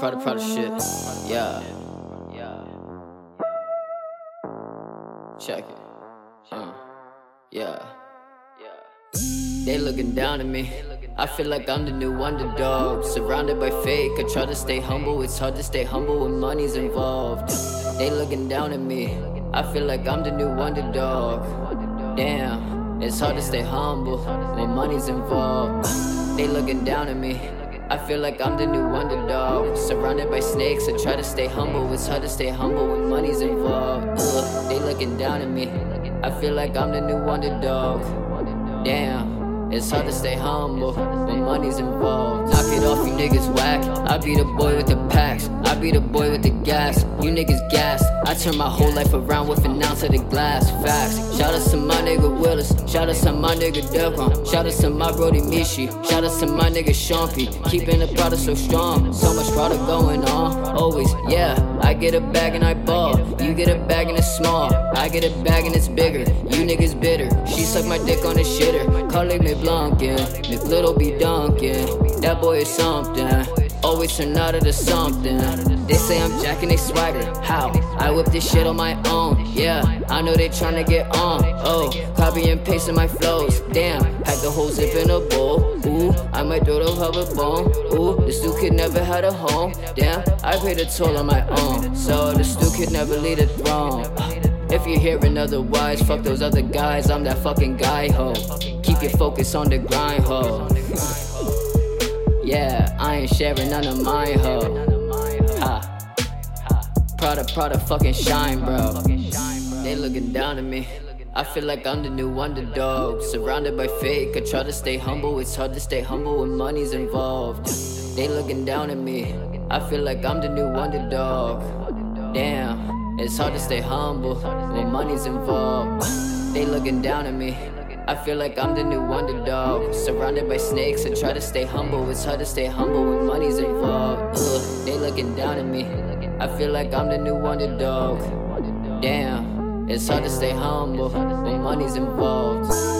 Prada, Prada shit. Yeah. Yeah. Check it. Uh, yeah. They looking down at me. I feel like I'm the new underdog. Surrounded by fake, I try to stay humble. It's hard to stay humble when money's involved. They looking down at me. I feel like I'm the new underdog. Damn, it's hard to stay humble when money's involved. They looking down at me. I feel like I'm the new underdog. Surrounded by snakes, I try to stay humble. It's hard to stay humble when money's involved. Ugh, they looking down at me. I feel like I'm the new underdog. Damn, it's hard to stay humble when money's involved. Knock it off, you niggas whack. I be the boy with the packs. I be the boy with the gas. You niggas gas. I turn my whole life around with an ounce of the glass. Facts. Shout out to my nigga Willis. Shout out to my nigga Devon. Shout out to my brody Mishi. Shout out to my nigga Shumpy. Keeping the product so strong. So much product going on. Always, yeah. I get a bag and I ball. You get a bag and it's small. I get a bag and it's bigger. You niggas bitter. She suck my dick on the shitter. Call it McBlunkin. McLittle be dunkin'. That boy is something. Always turn out into something. They say I'm jacking they swagger. How? I whip this shit on my own. Yeah, I know they tryna get on. Oh, copy and pasting my flows. Damn, had the whole zip in a bowl. Ooh, I might throw the hover bone. Ooh, this dude kid never had a home. Damn, I paid a toll on my own. So this dude could never lead a throne. Uh, if you're hearing otherwise, fuck those other guys. I'm that fucking guy, ho. Keep your focus on the grind, ho. Ain't sharing none of mine, ho. Ha. Prada, Prada, fucking shine, bro. They looking down at me. I feel like I'm the new underdog. Surrounded by fake, I try to stay humble. It's hard to stay humble when money's involved. They looking down at me. I feel like I'm the new underdog. Damn, it's hard to stay humble when money's involved. They looking down at me. I feel like I'm the new underdog. Surrounded by snakes, I try to stay humble. It's hard to stay humble when money's involved. Ugh, they looking down at me. I feel like I'm the new underdog. Damn, it's hard to stay humble when money's involved.